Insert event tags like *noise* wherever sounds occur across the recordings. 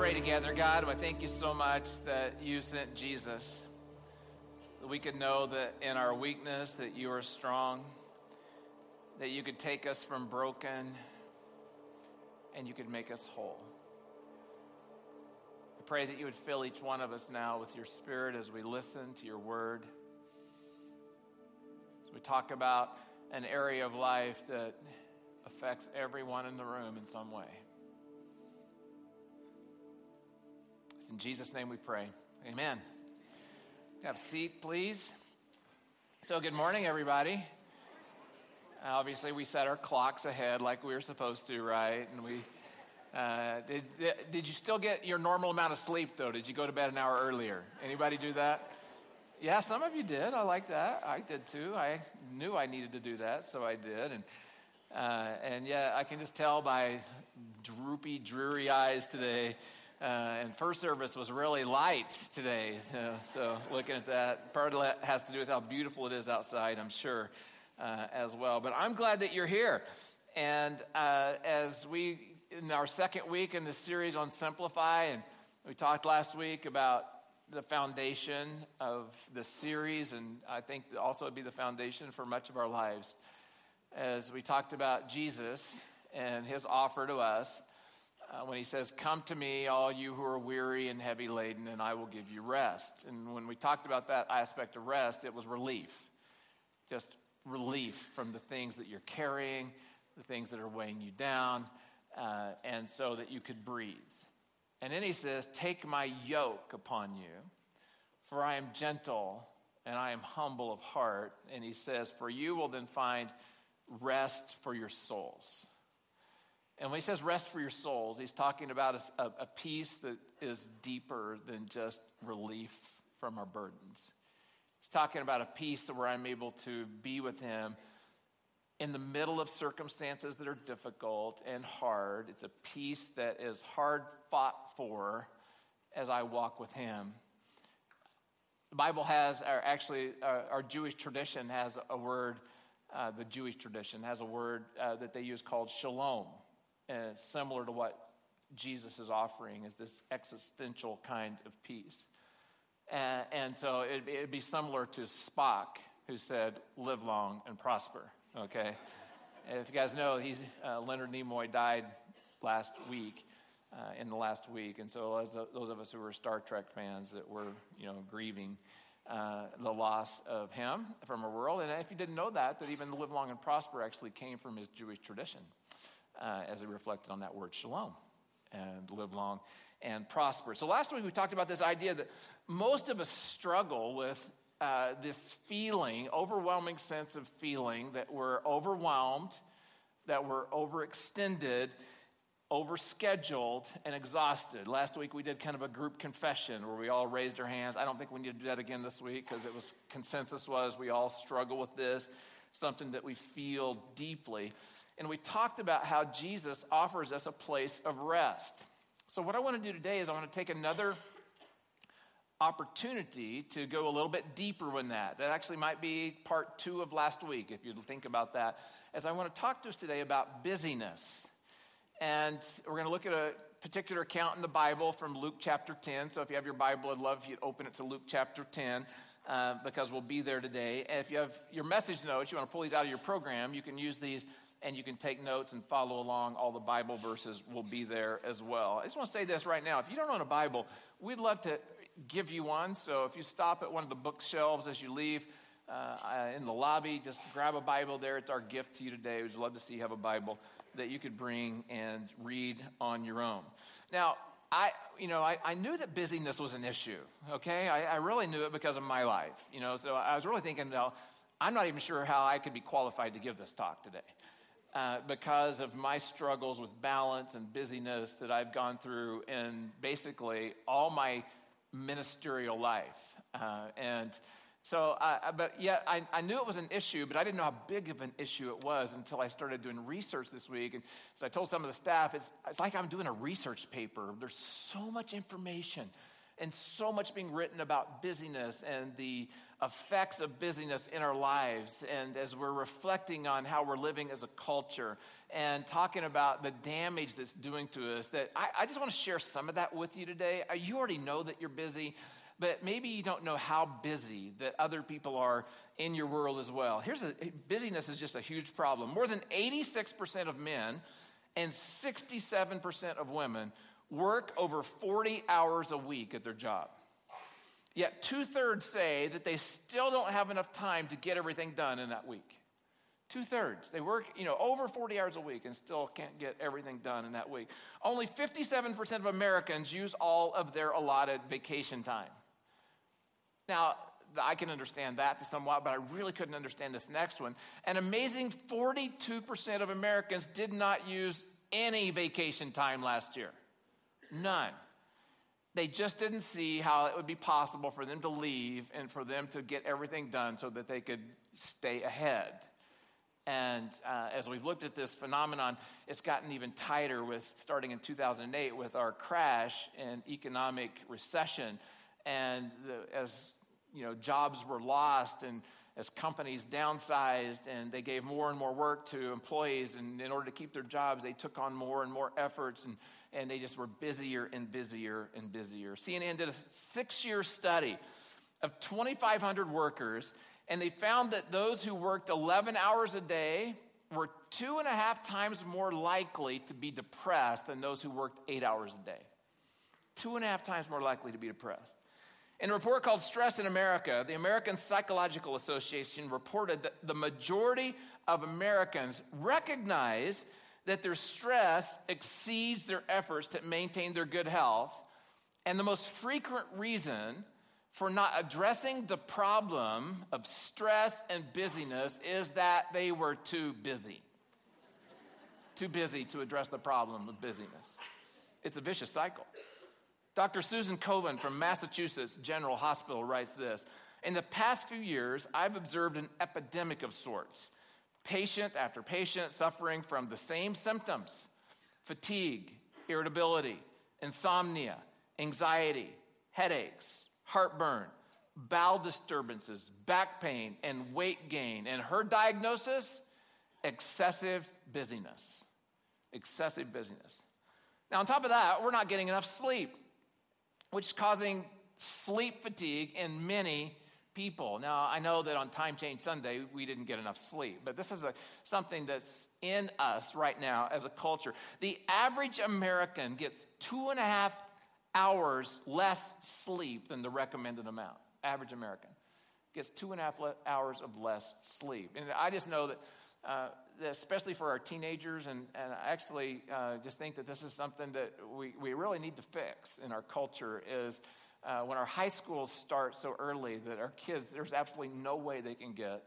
pray together. God, I thank you so much that you sent Jesus. That we could know that in our weakness that you are strong, that you could take us from broken and you could make us whole. I pray that you would fill each one of us now with your spirit as we listen to your word. As we talk about an area of life that affects everyone in the room in some way. In Jesus' name we pray. Amen. Have a seat, please. So, good morning, everybody. Obviously, we set our clocks ahead like we were supposed to, right? And we uh, did. Did you still get your normal amount of sleep, though? Did you go to bed an hour earlier? Anybody do that? Yeah, some of you did. I like that. I did too. I knew I needed to do that, so I did. And uh, and yeah, I can just tell by droopy, dreary eyes today uh, and first service was really light today. *laughs* So, so, looking at that, part of that has to do with how beautiful it is outside, I'm sure, uh, as well. But I'm glad that you're here. And uh, as we, in our second week in the series on Simplify, and we talked last week about the foundation of the series, and I think also would be the foundation for much of our lives. As we talked about Jesus and his offer to us uh, when he says, Come to me, all you who are weary and heavy laden, and I will give you rest. And when we talked about that aspect of rest, it was relief. Just relief from the things that you're carrying, the things that are weighing you down, uh, and so that you could breathe. And then he says, Take my yoke upon you, for I am gentle and I am humble of heart. And he says, For you will then find rest for your souls. And when he says rest for your souls, he's talking about a, a, peace that is deeper than just relief from our burdens. He's talking about a peace where I'm able to be with him in the middle of circumstances that are difficult and hard. It's a peace that is hard fought for as I walk with him. The Bible has, or actually, our, our Jewish tradition has a word, uh, the Jewish tradition has a word uh, that they use called shalom uh, similar to what Jesus is offering, is this existential kind of peace. And, so it'd be, it'd be, similar to Spock, who said, Live long and prosper. Okay? if you guys know, he's, uh, Leonard Nimoy died last week. Uh, in the last week, and so those of us who were Star Trek fans that were, you know, grieving uh, the loss of him from our world. And if you didn't know that, that even live long and prosper actually came from his Jewish tradition uh, as it reflected on that word shalom and live long and prosper. So last week we talked about this idea that most of us struggle with uh, this feeling, overwhelming sense of feeling that we're overwhelmed, that we're overextended, overscheduled, and exhausted. Last week we did kind of a group confession where we all raised our hands. I don't think we need to do that again this week because it was consensus was we all struggle with this, something that we feel deeply and we talked about how Jesus offers us a place of rest. So, what I want to do today is I want to take another opportunity to go a little bit deeper in that. That actually might be part two of last week, if you think about that. As I want to talk to us today about busyness. And we're going to look at a particular account in the Bible from Luke chapter 10. So if you have your Bible, I'd love if you'd open it to Luke chapter 10. Uh, because we'll be there today. And if you have your message notes, you want to pull these out of your program, you can use these and you can take notes and follow along. All the Bible verses will be there as well. I just want to say this right now. If you don't own a Bible, we'd love to give you one. So if you stop at one of the bookshelves as you leave uh, in the lobby, just grab a Bible there. It's our gift to you today. We'd love to see you have a Bible that you could bring and read on your own. Now, I, you know, I, I knew that busyness was an issue, okay? I, I really knew it because of my life, you know, so I was really thinking, no, I'm not even sure how I could be qualified to give this talk today uh, because of my struggles with balance and busyness that I've gone through in basically all my ministerial life. Uh, and so, uh, but yeah, I, I, knew it was an issue, but I didn't know how big of an issue it was until I started doing research this week. And so I told some of the staff, it's, it's like I'm doing a research paper. There's so much information and so much being written about busyness and the effects of busyness in our lives and as we're reflecting on how we're living as a culture and talking about the damage that's doing to us that I, I just want to share some of that with you today. Uh, you already know that you're busy but maybe you don't know how busy that other people are in your world as well. Here's a busyness is just a huge problem. More than 86% of men and 67% of women work over 40 hours a week at their job Yet two thirds say that they still don't have enough time to get everything done in that week. Two thirds. They work, you know, over 40 hours a week and still can't get everything done in that week. Only 57% of Americans use all of their allotted vacation time. Now, I can understand that to somewhat, but I really couldn't understand this next one. An amazing 42% of Americans did not use any vacation time last year. None. They just didn't see how it would be possible for them to leave and for them to get everything done so that they could stay ahead. And uh, as we've looked at this phenomenon, it's gotten even tighter with starting in 2008 with our crash and economic recession. And the, as you know, jobs were lost and as companies downsized and they gave more and more work to employees, and in order to keep their jobs, they took on more and more efforts. And and they just were busier and busier and busier. CNN did a six year study of 2,500 workers, and they found that those who worked 11 hours a day were two and a half times more likely to be depressed than those who worked eight hours a day. Two and a half times more likely to be depressed. In a report called Stress in America, the American Psychological Association reported that the majority of Americans recognize that their stress exceeds their efforts to maintain their good health. And the most frequent reason for not addressing the problem of stress and busyness is that they were too busy. too busy to address the problem of busyness. It's a vicious cycle. Dr. Susan Koven from Massachusetts General Hospital writes this In the past few years, I've observed an epidemic of sorts patient after patient suffering from the same symptoms fatigue, irritability, insomnia, anxiety, headaches, heartburn, bowel disturbances, back pain, and weight gain. And her diagnosis excessive busyness. Excessive busyness. Now, on top of that, we're not getting enough sleep, which is causing sleep fatigue in many people. Now, I know that on Time Change Sunday, we didn't get enough sleep, but this is a, something that's in us right now as a culture. The average American gets two and a half hours less sleep than the recommended amount. Average American gets two and a half hours of less sleep. And I just know that. Uh, especially for our teenagers, and, and I actually uh, just think that this is something that we, we really need to fix in our culture is uh, when our high schools start so early that our kids, there's absolutely no way they can get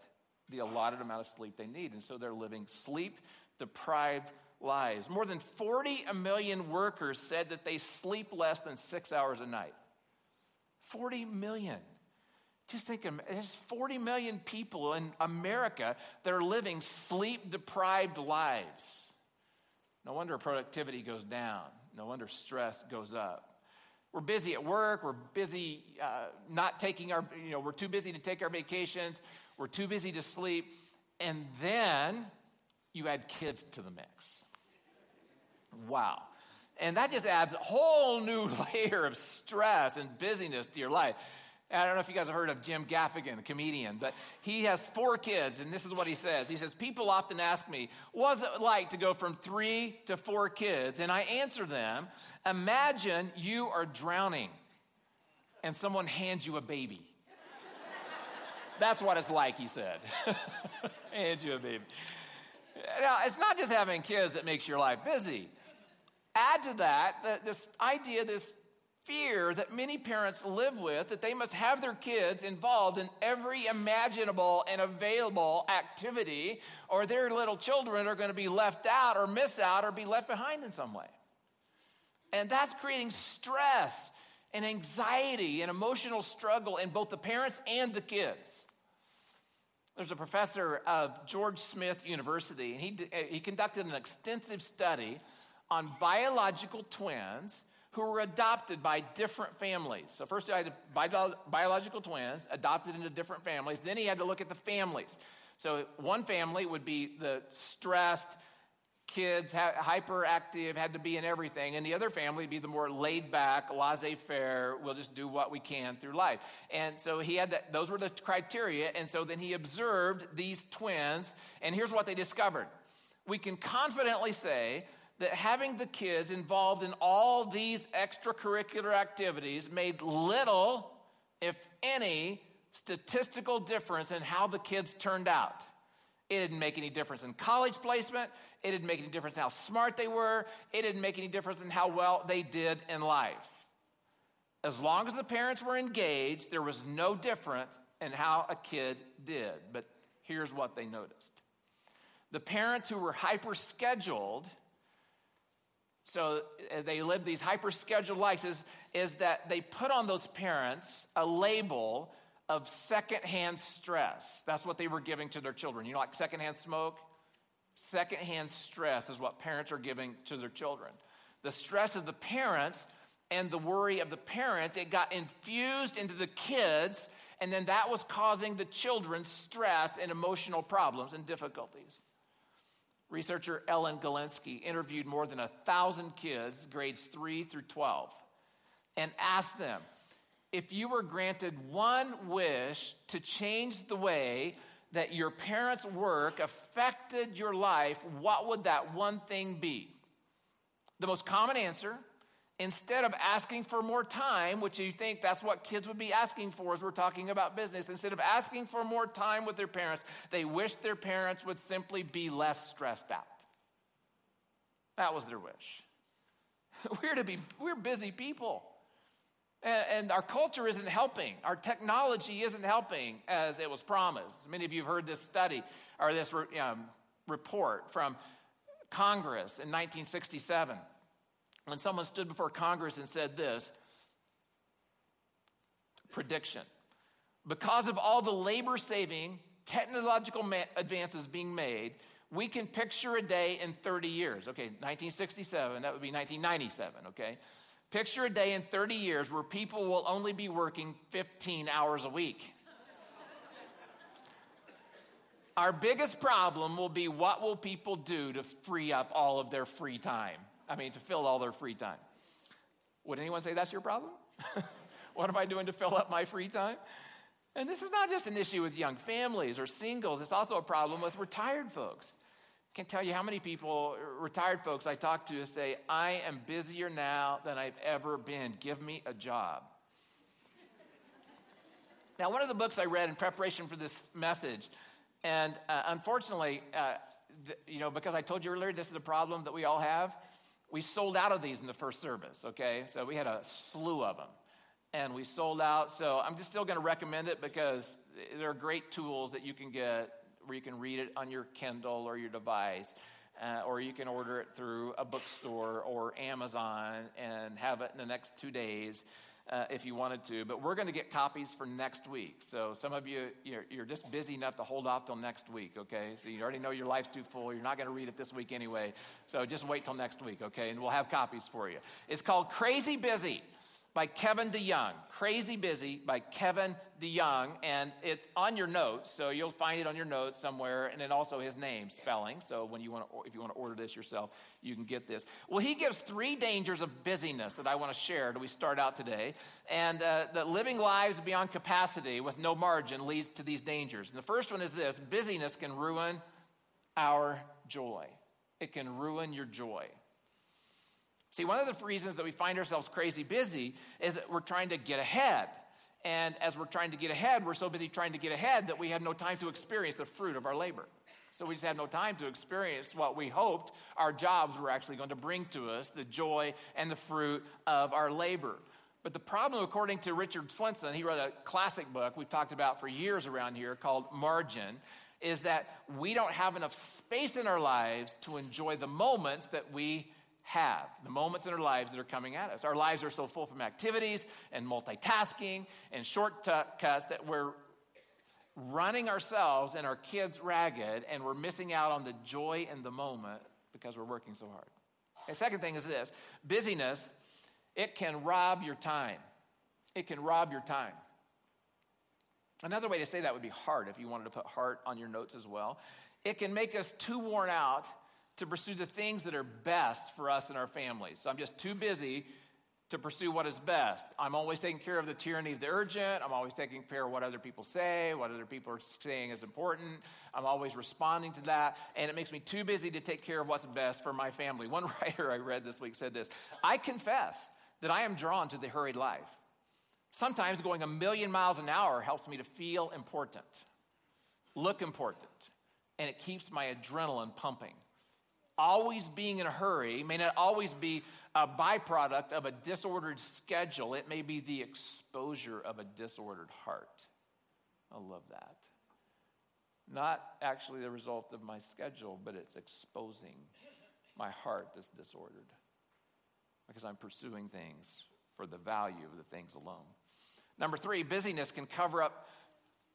the allotted amount of sleep they need. And so they're living sleep deprived lives. More than 40 million workers said that they sleep less than six hours a night. 40 million. Just think, there's 40 million people in America that are living sleep deprived lives. No wonder productivity goes down. No wonder stress goes up. We're busy at work. We're busy uh, not taking our, you know, we're too busy to take our vacations. We're too busy to sleep. And then you add kids to the mix. Wow. And that just adds a whole new *laughs* layer of stress and busyness to your life. I don't know if you guys have heard of Jim Gaffigan, a comedian, but he has four kids, and this is what he says. He says, People often ask me, What's it like to go from three to four kids? And I answer them, Imagine you are drowning and someone hands you a baby. That's what it's like, he said. *laughs* Hand you a baby. Now, it's not just having kids that makes your life busy. Add to that this idea, this fear that many parents live with that they must have their kids involved in every imaginable and available activity, or their little children are going to be left out, or miss out, or be left behind in some way. And that's creating stress and anxiety and emotional struggle in both the parents and the kids. There's a professor of George Smith University, and he, he conducted an extensive study on biological twins who were adopted by different families. So, first, he had biological twins adopted into different families. Then, he had to look at the families. So, one family would be the stressed, kids, hyperactive, had to be in everything. And the other family would be the more laid back, laissez faire, we'll just do what we can through life. And so he had that, those were the criteria. And so then he observed these twins. And here's what they discovered we can confidently say that having the kids involved in all these extracurricular activities made little, if any, statistical difference in how the kids turned out. It didn't make any difference in college placement. It didn't make any difference how smart they were. It didn't make any difference in how well they did in life. As long as the parents were engaged, there was no difference in how a kid did. But here's what they noticed the parents who were hyper scheduled, so they live these hyper scheduled lives, is, is that they put on those parents a label of secondhand stress. That's what they were giving to their children. You know, like secondhand smoke? Secondhand stress is what parents are giving to their children. The stress of the parents and the worry of the parents, it got infused into the kids, and then that was causing the children stress and emotional problems and difficulties. Researcher Ellen Galinsky interviewed more than a thousand kids, grades 3 through 12, and asked them if you were granted one wish to change the way that your parents' work affected your life, what would that one thing be? The most common answer, instead of asking for more time, which you think that's what kids would be asking for as we're talking about business, instead of asking for more time with their parents, they wish their parents would simply be less stressed out. That was their wish. *laughs* We're to be we're busy people. And, our culture isn't helping. Our technology isn't helping as it was promised. Many of you have heard this study or this um, report from Congress in 1967 when someone stood before Congress and said this prediction. Because of all the labor saving technological ma- advances being made, we can picture a day in 30 years. Okay, 1967, that would be 1997, okay? Picture a day in 30 years where people will only be working 15 hours a week. Our biggest problem will be what will people do to free up all of their free time? I mean, to fill all their free time. Would anyone say that's your problem? *laughs* what am I doing to fill up my free time? And this is not just an issue with young families or singles, it's also a problem with retired folks. I Can't tell you how many people, retired folks I talk to, say, I am busier now than I've ever been. Give me a job. now, one of the books I read in preparation for this message, and uh, unfortunately, uh, you know, because I told you earlier, this is a problem that we all have. We sold out of these in the first service, okay? So we had a slew of them and we sold out. So I'm just still going to recommend it because they're great tools that you can get where you can read it on your Kindle or your device. Uh, or you can order it through a bookstore or Amazon and have it in the next two days uh, if you wanted to. But we're going to get copies for next week. So some of you, you're, you're, just busy enough to hold off till next week, okay? So you already know your life's too full. You're not going to read it this week anyway. So just wait till next week, okay? And we'll have copies for you. It's called Crazy Busy by Kevin DeYoung. Crazy Busy by Kevin DeYoung. And it's on your notes, so you'll find it on your notes somewhere. And then also his name, spelling. So when you want to, if you want to order this yourself, you can get this. Well, he gives three dangers of busyness that I want to share as we start out today. And uh, that living lives beyond capacity with no margin leads to these dangers. And the first one is this busyness can ruin our joy. It can ruin your joy. See, one of the reasons that we find ourselves crazy busy is that we're trying to get ahead. And as we're trying to get ahead, we're so busy trying to get ahead that we have no time to experience the fruit of our labor. So we just have no time to experience what we hoped our jobs were actually going to bring to us the joy and the fruit of our labor. But the problem, according to Richard Swenson, he wrote a classic book we've talked about for years around here called Margin, is that we don't have enough space in our lives to enjoy the moments that we have, the moments in our lives that are coming at us. Our lives are so full from activities and multitasking and shortcuts that we're running ourselves and our kids ragged and we're missing out on the joy in the moment because we're working so hard. The second thing is this busyness It can rob your time. It can rob your time. Another way to say that would be heart, if you wanted to put heart on your notes as well. It can make us too worn out to pursue the things that are best for us and our families. So I'm just too busy to pursue what is best. I'm always taking care of the tyranny of the urgent. I'm always taking care of what other people say, what other people are saying is important. I'm always responding to that. And it makes me too busy to take care of what's best for my family. One *laughs* writer I read this week said this I confess that I am drawn to the hurried life. Sometimes going a million miles an hour helps me to feel important, look important, and it keeps my adrenaline pumping. Always being in a hurry may not always be a byproduct of a disordered schedule, it may be the exposure of a disordered heart. I love that. Not actually the result of my schedule, but it's exposing my heart that's disordered because I'm pursuing things for the value of the things alone. Number three, busyness can cover up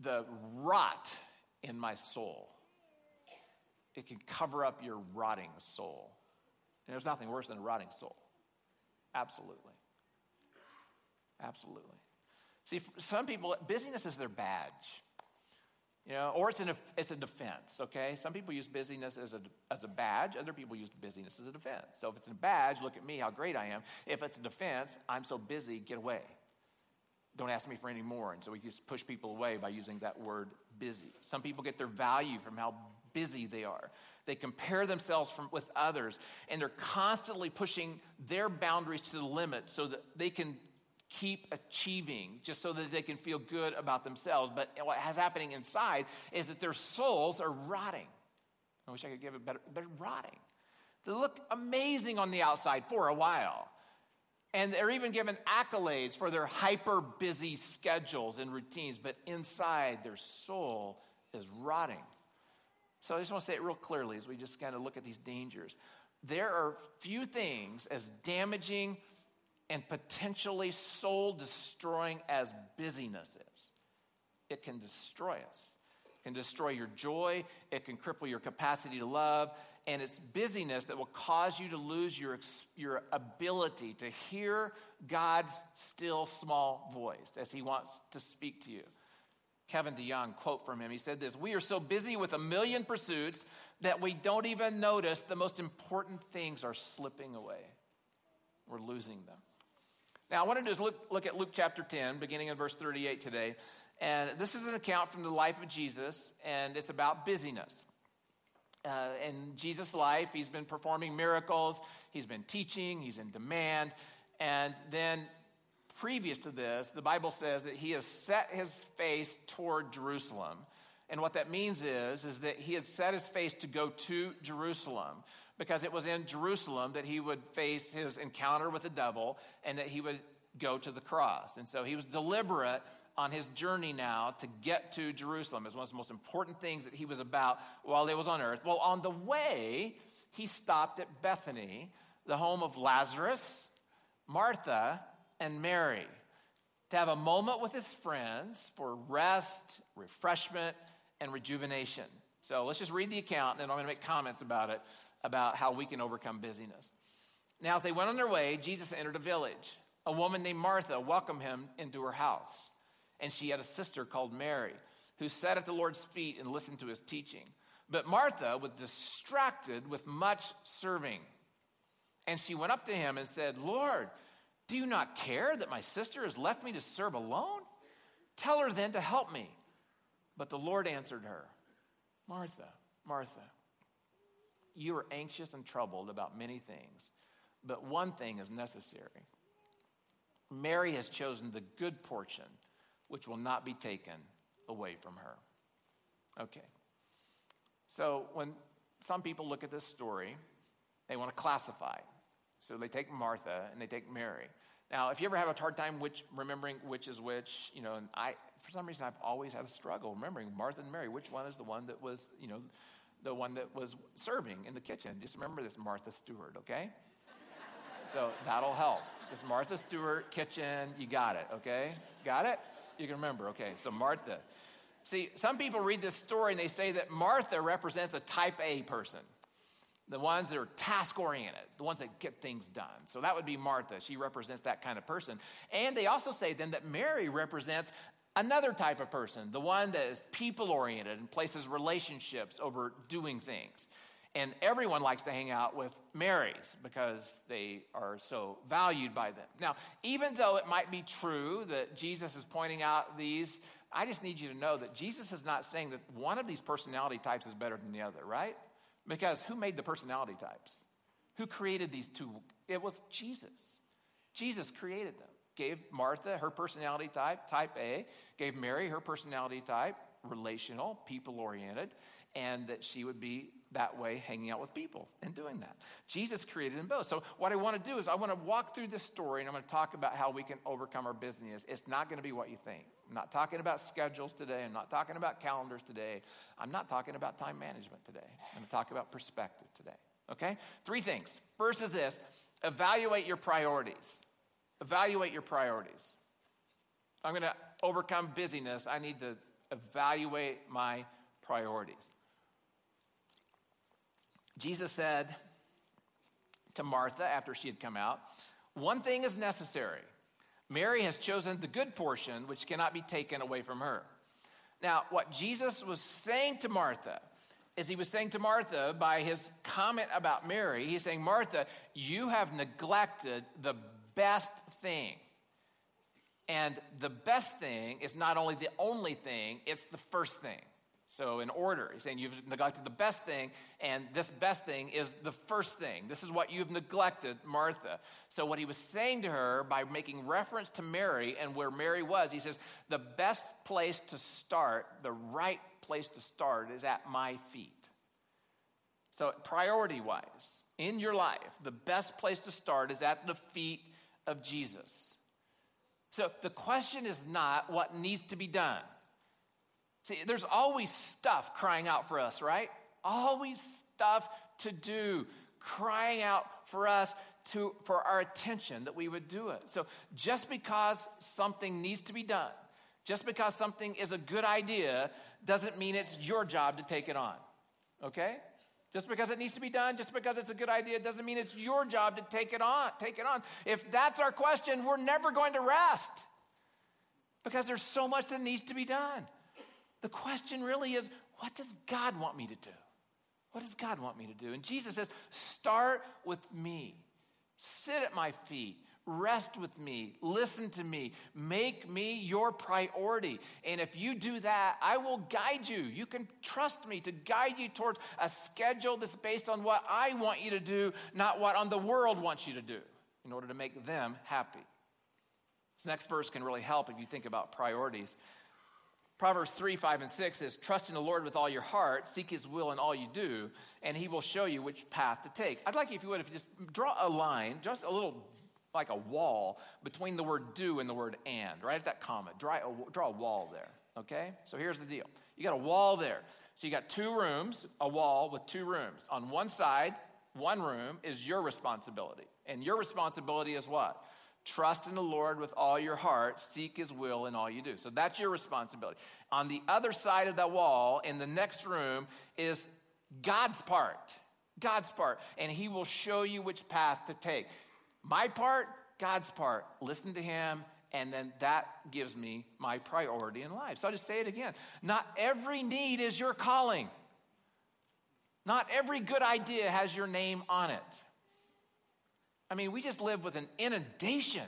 the rot in my soul. It can cover up your rotting soul. And there's nothing worse than a rotting soul. Absolutely. Absolutely. See, some people, busyness is their badge. You know, or it's, an, it's a defense, okay? Some people use busyness as a, as a badge. Other people use busyness as a defense. So if it's a badge, look at me, how great I am. If it's a defense, I'm so busy, get away. Don't ask me for any more. And so we just push people away by using that word busy. Some people get their value from how busy they are. They compare themselves from, with others, and they're constantly pushing their boundaries to the limit so that they can keep achieving just so that they can feel good about themselves. But what has happening inside is that their souls are rotting. I wish I could give it better. They're rotting. They look amazing on the outside for a while. And they're even given accolades for their hyper busy schedules and routines, but inside their soul is rotting. So I just want to say it real clearly as we just kind of look at these dangers. There are few things as damaging and potentially soul destroying as busyness is. It can destroy us. It can destroy your joy. It can cripple your capacity to love. And it's busyness that will cause you to lose your, your ability to hear God's still small voice as He wants to speak to you. Kevin DeYoung, quote from him. He said this We are so busy with a million pursuits that we don't even notice the most important things are slipping away. We're losing them. Now, I want to just look, look at Luke chapter 10, beginning in verse 38 today. And this is an account from the life of Jesus, and it's about busyness. Uh, in Jesus' life, he's been performing miracles, he's been teaching, he's in demand. And then previous to this, the Bible says that he has set his face toward Jerusalem. And what that means is, is that he had set his face to go to Jerusalem because it was in Jerusalem that he would face his encounter with the devil and that he would go to the cross. And so he was deliberate on his journey now to get to Jerusalem. It's one of the most important things that he was about while he was on earth. Well, on the way, he stopped at Bethany, the home of Lazarus, Martha, and Mary to have a moment with his friends for rest, refreshment, and rejuvenation. So let's just read the account, and then I'm going to make comments about it, about how we can overcome busyness. Now, as they went on their way, Jesus entered a village. A woman named Martha welcomed him into her house, and she had a sister called Mary who sat at the Lord's feet and listened to his teaching. But Martha was distracted with much serving. And she went up to him and said, Lord, do you not care that my sister has left me to serve alone? Tell her then to help me. But the Lord answered her, Martha, Martha, you are anxious and troubled about many things, but one thing is necessary. Mary has chosen the good portion, which will not be taken away from her. Okay. So when some people look at this story, they want to classify. So they take Martha and they take Mary. Now, if you ever have a hard time which, remembering which is which, you know, and I, for some reason, I've always had a struggle remembering Martha and Mary, which one is the one that was, you know, the one that was serving in the kitchen. Just remember this Martha Stewart, okay? so that'll help. This Martha Stewart, kitchen, you got it, okay? Got it? You can remember, okay? So Martha. See, some people read this story and they say that Martha represents a type A person. The ones that are task oriented, the ones that get things done. So that would be Martha. She represents that kind of person. And they also say then that Mary represents another type of person, the one that is people oriented and places relationships over doing things. And everyone likes to hang out with Marys because they are so valued by them. Now, even though it might be true that Jesus is pointing out these, I just need you to know that Jesus is not saying that one of these personality types is better than the other, right? Because who made the personality types? Who created these two? It was Jesus. Jesus created them. Gave Martha her personality type, type A, gave Mary her personality type, relational, people oriented, and that she would be that way hanging out with people and doing that. Jesus created them both. So, what I want to do is, I want to walk through this story and I'm going to talk about how we can overcome our business. It's not going to be what you think. I'm not talking about schedules today. I'm not talking about calendars today. I'm not talking about time management today. I'm going to talk about perspective today. Okay? Three things. First is this evaluate your priorities. Evaluate your priorities. I'm going to overcome busyness. I need to evaluate my priorities. Jesus said to Martha after she had come out, One thing is necessary. Mary has chosen the good portion, which cannot be taken away from her. Now, what Jesus was saying to Martha is he was saying to Martha by his comment about Mary, he's saying, Martha, you have neglected the best thing. And the best thing is not only the only thing, it's the first thing. So, in order, he's saying you've neglected the best thing, and this best thing is the first thing. This is what you've neglected, Martha. So, what he was saying to her by making reference to Mary and where Mary was, he says, the best place to start, the right place to start, is at my feet. So, priority wise, in your life, the best place to start is at the feet of Jesus. So, the question is not what needs to be done. See, there's always stuff crying out for us, right? Always stuff to do, crying out for us to for our attention that we would do it. So just because something needs to be done, just because something is a good idea doesn't mean it's your job to take it on. Okay? Just because it needs to be done, just because it's a good idea doesn't mean it's your job to take it on. Take it on. If that's our question, we're never going to rest. Because there's so much that needs to be done. The question really is what does God want me to do? What does God want me to do? And Jesus says, start with me. Sit at my feet. Rest with me. Listen to me. Make me your priority. And if you do that, I will guide you. You can trust me to guide you towards a schedule that's based on what I want you to do, not what on the world wants you to do, in order to make them happy. This next verse can really help if you think about priorities. Proverbs 3, 5, and 6 says, Trust in the Lord with all your heart, seek his will in all you do, and he will show you which path to take. I'd like you, if you would, if you just draw a line, just a little like a wall between the word do and the word and, right at that comma. Draw a, draw a wall there, okay? So here's the deal you got a wall there. So you got two rooms, a wall with two rooms. On one side, one room is your responsibility. And your responsibility is what? Trust in the Lord with all your heart, seek his will in all you do. So that's your responsibility. On the other side of that wall, in the next room, is God's part. God's part. And he will show you which path to take. My part, God's part. Listen to him, and then that gives me my priority in life. So I'll just say it again. Not every need is your calling. Not every good idea has your name on it. I mean, we just live with an inundation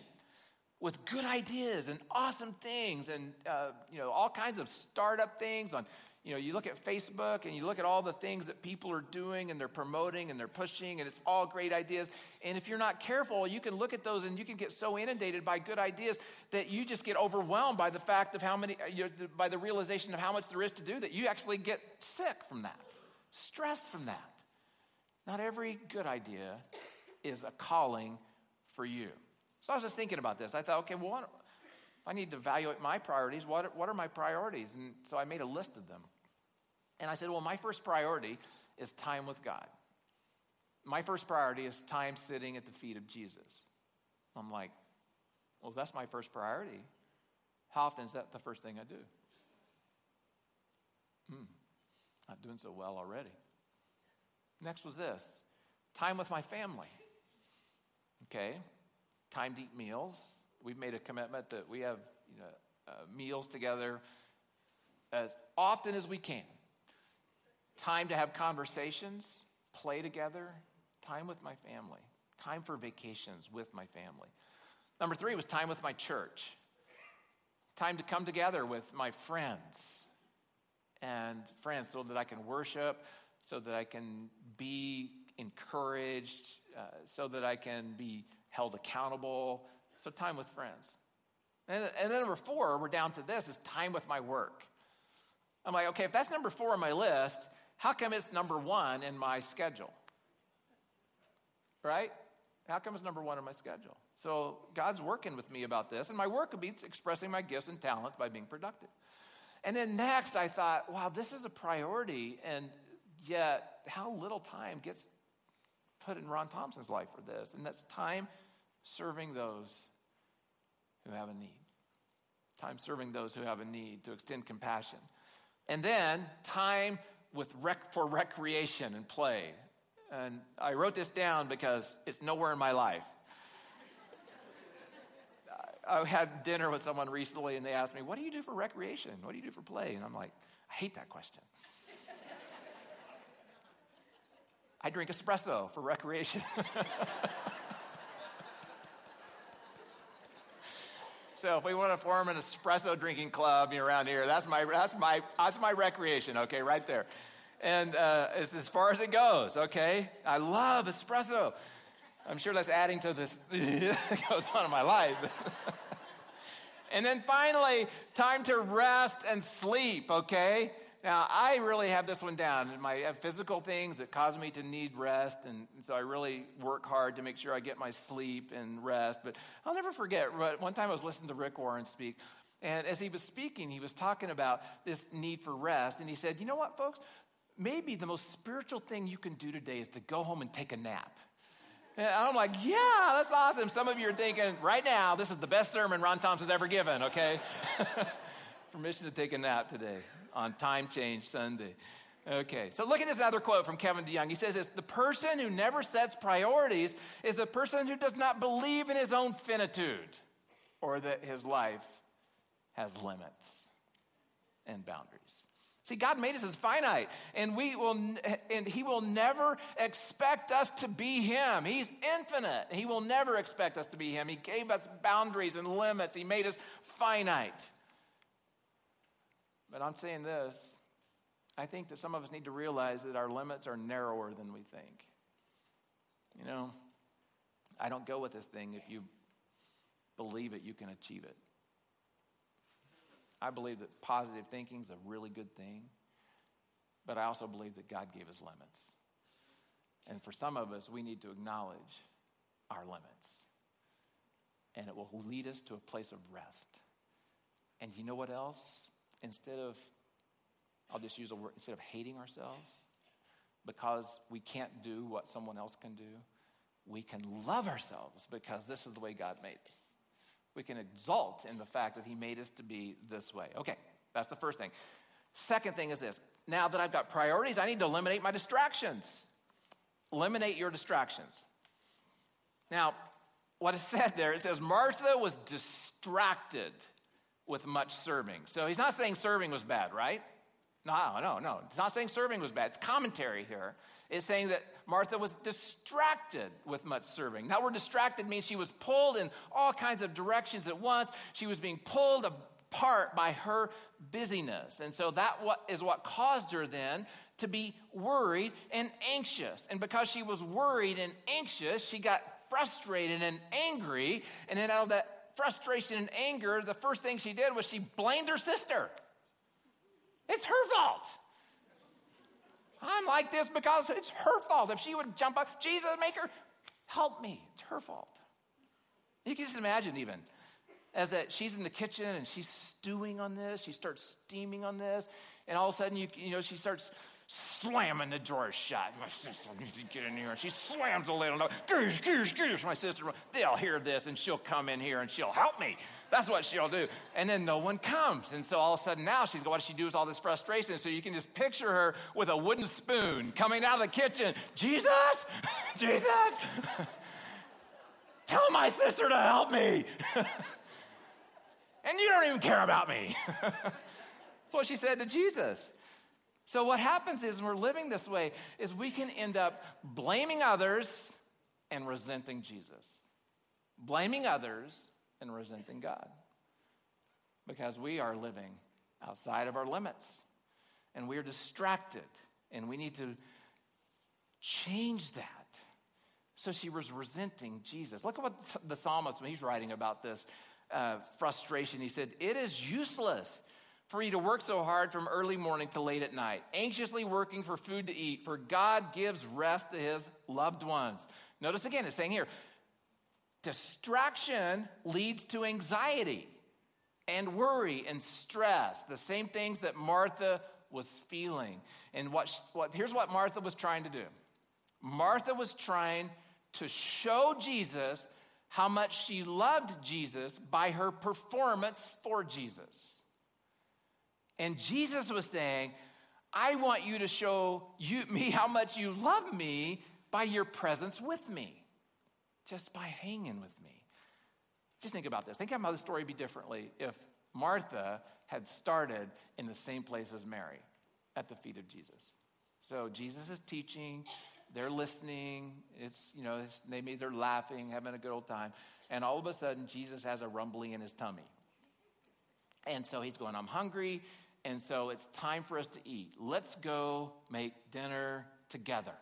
with good ideas and awesome things and, uh, you know, all kinds of startup things on, you know, you look at Facebook and you look at all the things that people are doing and they're promoting and they're pushing and it's all great ideas. And if you're not careful, you can look at those and you can get so inundated by good ideas that you just get overwhelmed by the fact of how many, uh, by the realization of how much there is to do that you actually get sick from that, stressed from that. Not every good idea is a calling for you. So I was just thinking about this. I thought, okay, well, if I need to evaluate my priorities, what, what are my priorities? And so I made a list of them. And I said, well, my first priority is time with God. My first priority is time sitting at the feet of Jesus. I'm like, well, that's my first priority. How often is that the first thing I do? Hmm, not doing so well already. Next was this time with my family. Okay? Time to eat meals. We've made a commitment that we have you know, uh, meals together as often as we can. Time to have conversations, play together, time with my family, time for vacations with my family. Number three was time with my church, time to come together with my friends and friends so that I can worship, so that I can be encouraged, uh, so that I can be held accountable. So, time with friends. And, and then number four, we're down to this is time with my work. I'm like, okay, if that's number four on my list, how come it's number one in my schedule? Right? How come it's number one on my schedule? So God's working with me about this, and my work would be expressing my gifts and talents by being productive. And then next, I thought, wow, this is a priority, and yet how little time gets put in Ron Thompson's life for this, and that's time serving those who have a need. Time serving those who have a need to extend compassion. And then time with rec- for recreation and play. And I wrote this down because it's nowhere in my life. I had dinner with someone recently and they asked me, What do you do for recreation? What do you do for play? And I'm like, I hate that question. I drink espresso for recreation. so if we want to form an espresso drinking club around here, that's my, that's my, that's my recreation, okay, right there. And uh, it's as far as it goes, okay? I love espresso. I'm sure that's adding to this *laughs* that goes on in my life. *laughs* and then finally, time to rest and sleep, okay? Now, I really have this one down. My uh, physical things that cause me to need rest, and so I really work hard to make sure I get my sleep and rest. But I'll never forget, one time I was listening to Rick Warren speak, and as he was speaking, he was talking about this need for rest, and he said, You know what, folks? Maybe the most spiritual thing you can do today is to go home and take a nap. And I'm like, yeah, that's awesome. Some of you are thinking, right now, this is the best sermon Ron Thompson's ever given, okay? *laughs* Permission to take a nap today on Time Change Sunday. Okay, so look at this other quote from Kevin DeYoung. He says this The person who never sets priorities is the person who does not believe in his own finitude or that his life has limits and boundaries. See, God made us as finite, and we will, and He will never expect us to be Him. He's infinite. He will never expect us to be Him. He gave us boundaries and limits. He made us finite. But I'm saying this I think that some of us need to realize that our limits are narrower than we think. You know, I don't go with this thing if you believe it, you can achieve it. I believe that positive thinking is a really good thing, but I also believe that God gave us limits. And for some of us, we need to acknowledge our limits. And it will lead us to a place of rest. And you know what else? Instead of, I'll just use a word, instead of hating ourselves because we can't do what someone else can do, we can love ourselves because this is the way God made us. We can exult in the fact that He made us to be this way. Okay, that's the first thing. Second thing is this now that I've got priorities, I need to eliminate my distractions. Eliminate your distractions. Now, what is said there, it says Martha was distracted with much serving. So he's not saying serving was bad, right? No, no, no. It's not saying serving was bad. It's commentary here. It's saying that Martha was distracted with much serving. That word distracted means she was pulled in all kinds of directions at once. She was being pulled apart by her busyness. And so that is what caused her then to be worried and anxious. And because she was worried and anxious, she got frustrated and angry. And then out of that frustration and anger, the first thing she did was she blamed her sister. It's her fault. I'm like this because it's her fault. If she would jump up, Jesus, make her help me. It's her fault. You can just imagine, even as that she's in the kitchen and she's stewing on this, she starts steaming on this, and all of a sudden, you, you know, she starts slamming the door shut. My sister needs to get in here. And she slams the lid on. Goose, goose. My sister, they'll hear this and she'll come in here and she'll help me. That's what she'll do. And then no one comes. And so all of a sudden now she's what does she do with all this frustration? So you can just picture her with a wooden spoon coming out of the kitchen. Jesus, *laughs* Jesus, *laughs* tell my sister to help me. *laughs* and you don't even care about me. That's what she said to Jesus. So what happens is when we're living this way is we can end up blaming others and resenting Jesus. Blaming others and resenting God. Because we are living outside of our limits and we're distracted and we need to change that. So she was resenting Jesus. Look at what the psalmist, when he's writing about this uh, frustration, he said, It is useless for you to work so hard from early morning to late at night, anxiously working for food to eat, for God gives rest to his loved ones. Notice again, it's saying here distraction leads to anxiety and worry and stress, the same things that Martha was feeling. And what, what, here's what Martha was trying to do Martha was trying to show Jesus how much she loved Jesus by her performance for Jesus. And Jesus was saying, I want you to show you, *laughs* me how much you love me by your presence with me, just by hanging with me. Just think about this. Think about how the story would be differently if Martha had started in the same place as Mary at the feet of Jesus. So Jesus is teaching, they're listening, it's, you know, it's, maybe they're laughing, having a good old time, and all of a sudden Jesus has a rumbling in his tummy. And so he's going, I'm hungry. And so it's time for us to eat. Let's go make dinner together.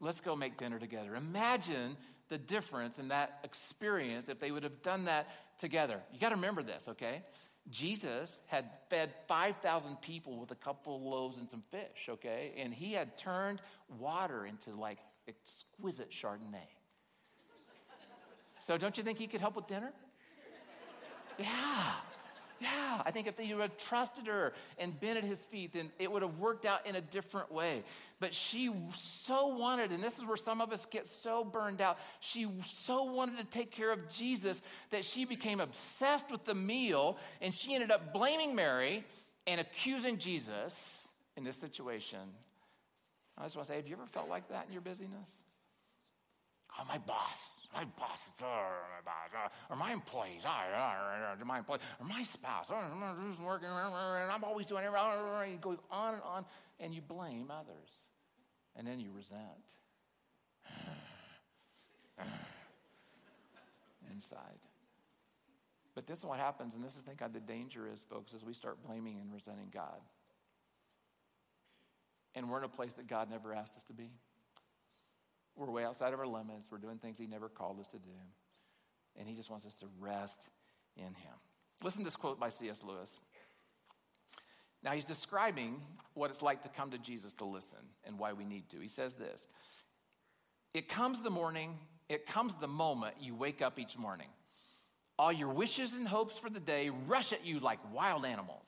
Let's go make dinner together. Imagine the difference in that experience if they would have done that together. You got to remember this, okay? Jesus had fed 5,000 people with a couple loaves and some fish, okay? And he had turned water into like exquisite Chardonnay. So don't you think he could help with dinner? Yeah. Yeah, I think if you had trusted her and been at his feet, then it would have worked out in a different way. But she so wanted, and this is where some of us get so burned out, she so wanted to take care of Jesus that she became obsessed with the meal and she ended up blaming Mary and accusing Jesus in this situation. I just want to say, have you ever felt like that in your busyness? Oh, my boss my boss, uh, my boss, uh, or my employees, uh, uh, my employees, or my spouse, uh, I'm working, and I'm always doing it. You go on and on, and you blame others, and then you resent inside. But this is what happens, and this is, I think, the danger is, folks, as we start blaming and resenting God. And we're in a place that God never asked us to be. We're way outside of our limits. We're doing things He never called us to do. And He just wants us to rest in Him. Listen to this quote by C.S. Lewis. Now, he's describing what it's like to come to Jesus to listen and why we need to. He says this It comes the morning, it comes the moment you wake up each morning. All your wishes and hopes for the day rush at you like wild animals.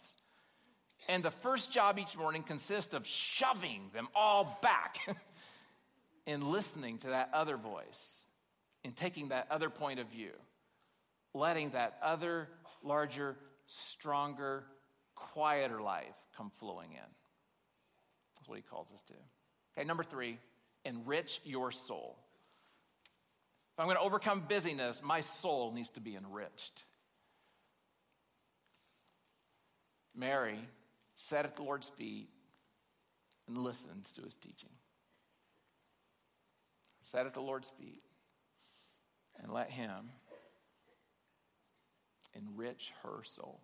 And the first job each morning consists of shoving them all back *laughs* in listening to that other voice, in taking that other point of view, letting that other larger, stronger, quieter life come flowing in. That's what he calls us to. Okay, number three, enrich your soul. If I'm going to overcome busyness, my soul needs to be enriched. Mary sat at the Lord's feet and listened to his teaching sat at the Lord's feet, and let Him enrich her soul.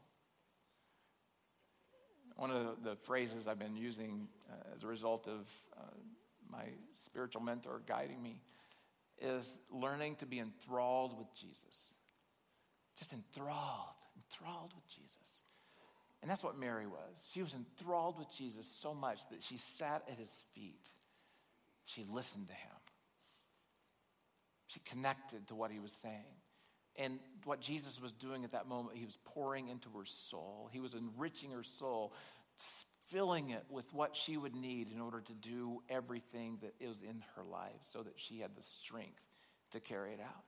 One of the, phrases I've been using uh, as a result of uh, my spiritual mentor guiding me is learning to be enthralled with Jesus. Just enthralled, enthralled with Jesus. And that's what Mary was. She was enthralled with Jesus so much that she sat at his feet. She listened to him. She connected to what he was saying. And what Jesus was doing at that moment, he was pouring into her soul. He was enriching her soul, filling it with what she would need in order to do everything that is in her life so that she had the strength to carry it out.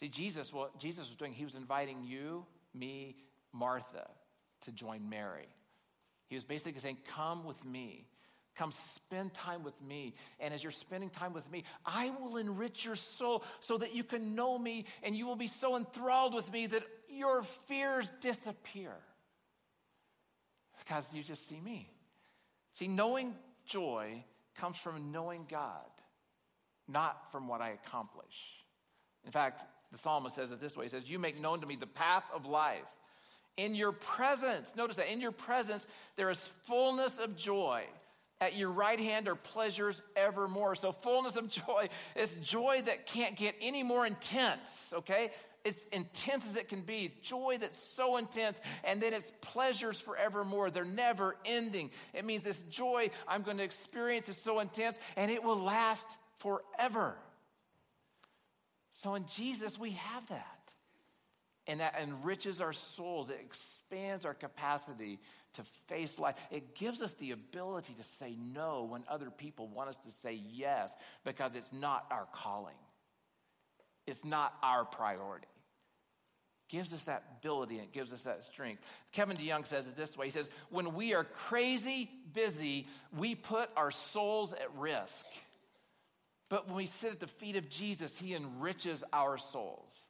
See, Jesus, what Jesus was doing, he was inviting you, me, Martha, to join Mary. He was basically saying, Come with me. Come spend time with me. And as you're spending time with me, I will enrich your soul so that you can know me and you will be so enthralled with me that your fears disappear because you just see me. See, knowing joy comes from knowing God, not from what I accomplish. In fact, the psalmist says it this way He says, You make known to me the path of life. In your presence, notice that in your presence, there is fullness of joy. At your right hand are pleasures evermore. So, fullness of joy is joy that can't get any more intense, okay? It's intense as it can be, joy that's so intense, and then it's pleasures forevermore. They're never ending. It means this joy I'm going to experience is so intense, and it will last forever. So in Jesus, we have that. And that enriches our souls, it expands our capacity to face life. It gives us the ability to say no when other people want us to say yes because it's not our calling, it's not our priority gives us that ability and it gives us that strength. Kevin DeYoung says it this way He says, When we are crazy busy, we put our souls at risk. But when we sit at the feet of Jesus, he enriches our souls.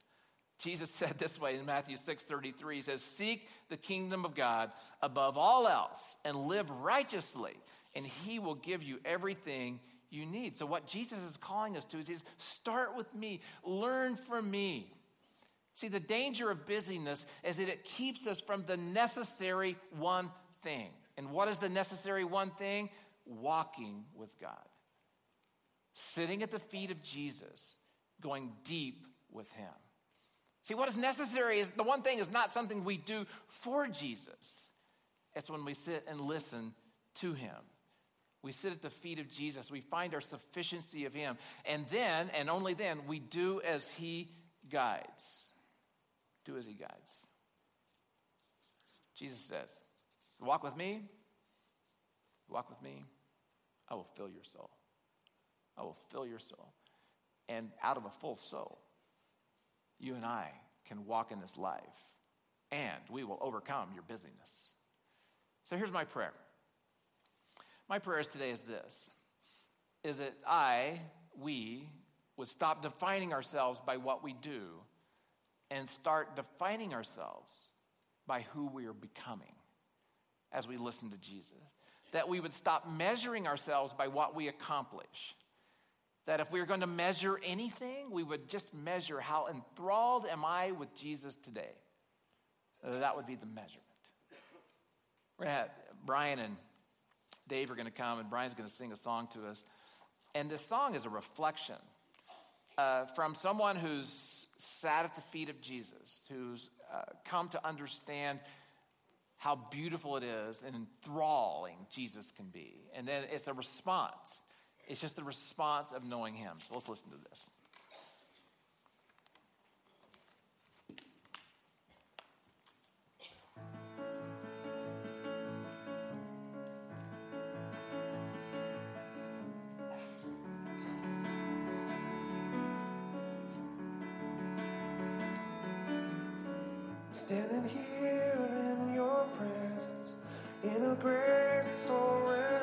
Jesus said this way in Matthew 6 33. He says, Seek the kingdom of God above all else and live righteously, and he will give you everything you need. So, what Jesus is calling us to is start with me, learn from me. See, the danger of busyness is that it keeps us from the necessary one thing. And what is the necessary one thing? Walking with God. Sitting at the feet of Jesus, going deep with Him. See, what is necessary is the one thing is not something we do for Jesus, it's when we sit and listen to Him. We sit at the feet of Jesus, we find our sufficiency of Him, and then, and only then, we do as He guides do as he guides. Jesus says, Walk with me, walk with me, I will fill your soul. I will fill your soul. And out of a full soul, you and I can walk in this life and we will overcome your busyness. So here's my prayer. My prayer is today is this is that I, we, would stop defining ourselves by what we do and start defining ourselves by who we are becoming as we listen to Jesus. That we would stop measuring ourselves by what we accomplish. That if we are going to measure anything, we would just measure how enthralled am I with Jesus today. That would be the measurement. We're to have Brian and Dave are going to come, and Brian's going to sing a song to us. And this song is a reflection uh, from someone who's sat at the feet of Jesus, who's uh, come to understand how beautiful it is and enthralling Jesus can be. And then it's a response. It's just the response of knowing Him. So let's listen to this. Standing here in your presence, in a grace so relentless,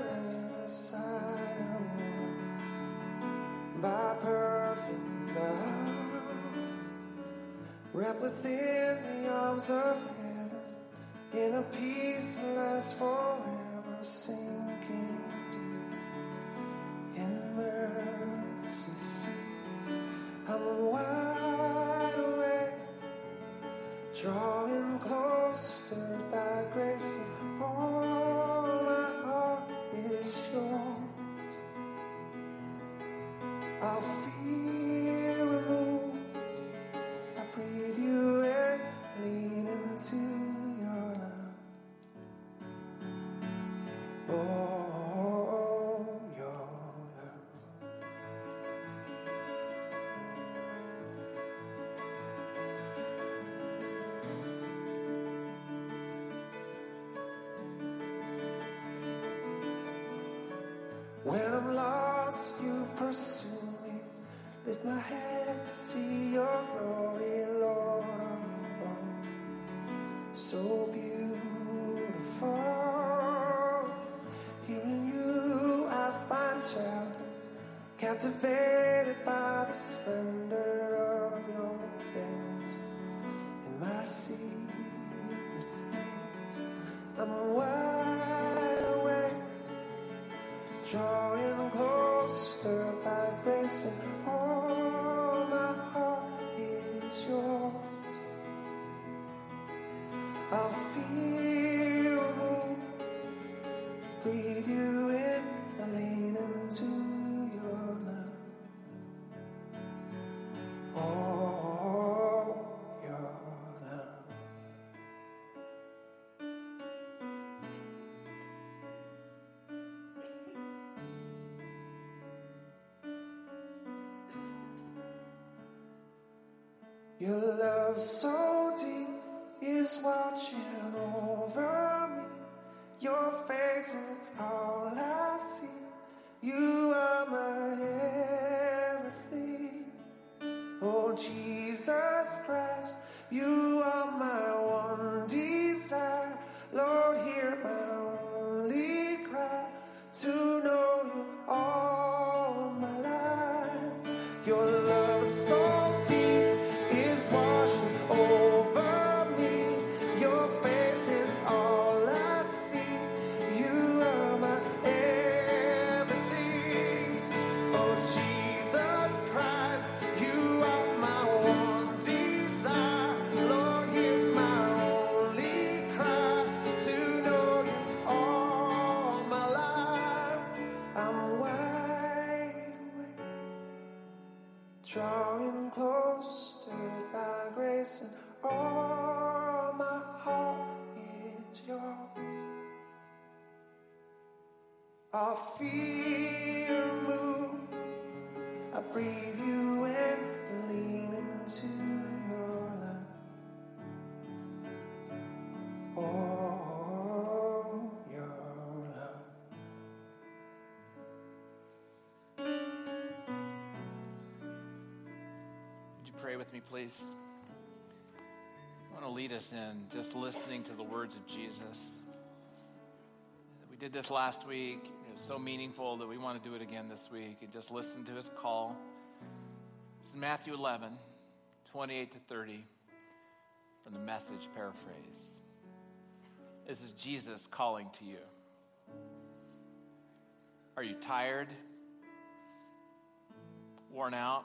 Wrapped within the arms of heaven, in a peace that lasts forever, sinking Love please? I want to lead us in just listening to the words of Jesus. We did this last week. It was so meaningful that we want to do it again this week and just listen to his call. This is Matthew 11, 28 to 30 from the message paraphrase. This is Jesus calling to you. Are you tired? Worn out?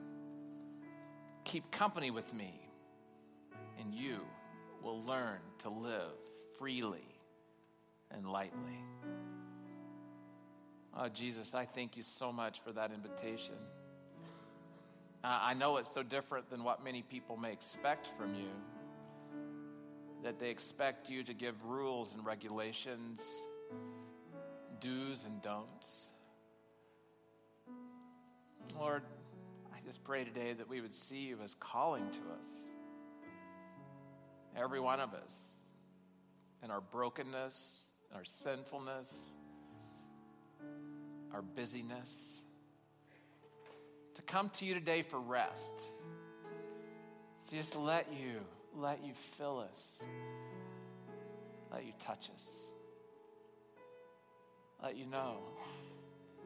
Keep company with me, and you will learn to live freely and lightly. Oh, Jesus, I thank you so much for that invitation. I know it's so different than what many people may expect from you, that they expect you to give rules and regulations, do's and don'ts. Lord, I just pray today that we would see you as calling to us. Every one of us, in our brokenness, our sinfulness, our busyness, to come to you today for rest. Just let you, let you fill us, let you touch us, let you know,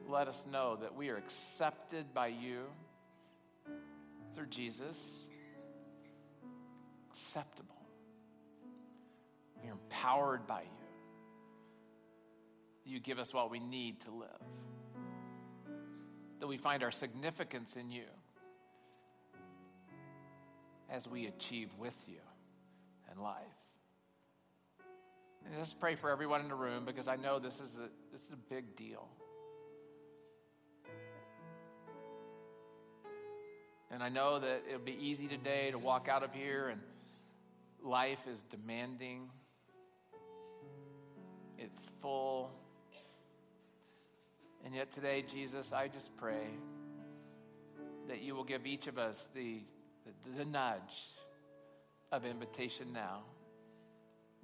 let us know that we are accepted by you through Jesus, acceptable. We are empowered by you. You give us what we need to live. That we find our significance in you as we achieve with you in life. And let's pray for everyone in the room because I know this is a, this is a big deal. And I know that it'll be easy today to walk out of here and life is demanding. It's full. And yet today, Jesus, I just pray that you will give each of us the, the, the nudge of invitation now.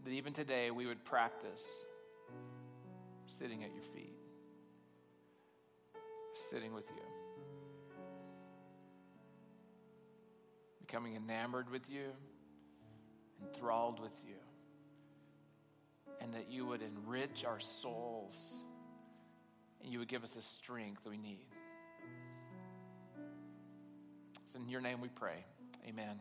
That even today we would practice sitting at your feet, sitting with you, becoming enamored with you, enthralled with you, and that you would enrich our souls and you would give us the strength we need. It's in your name we pray. Amen.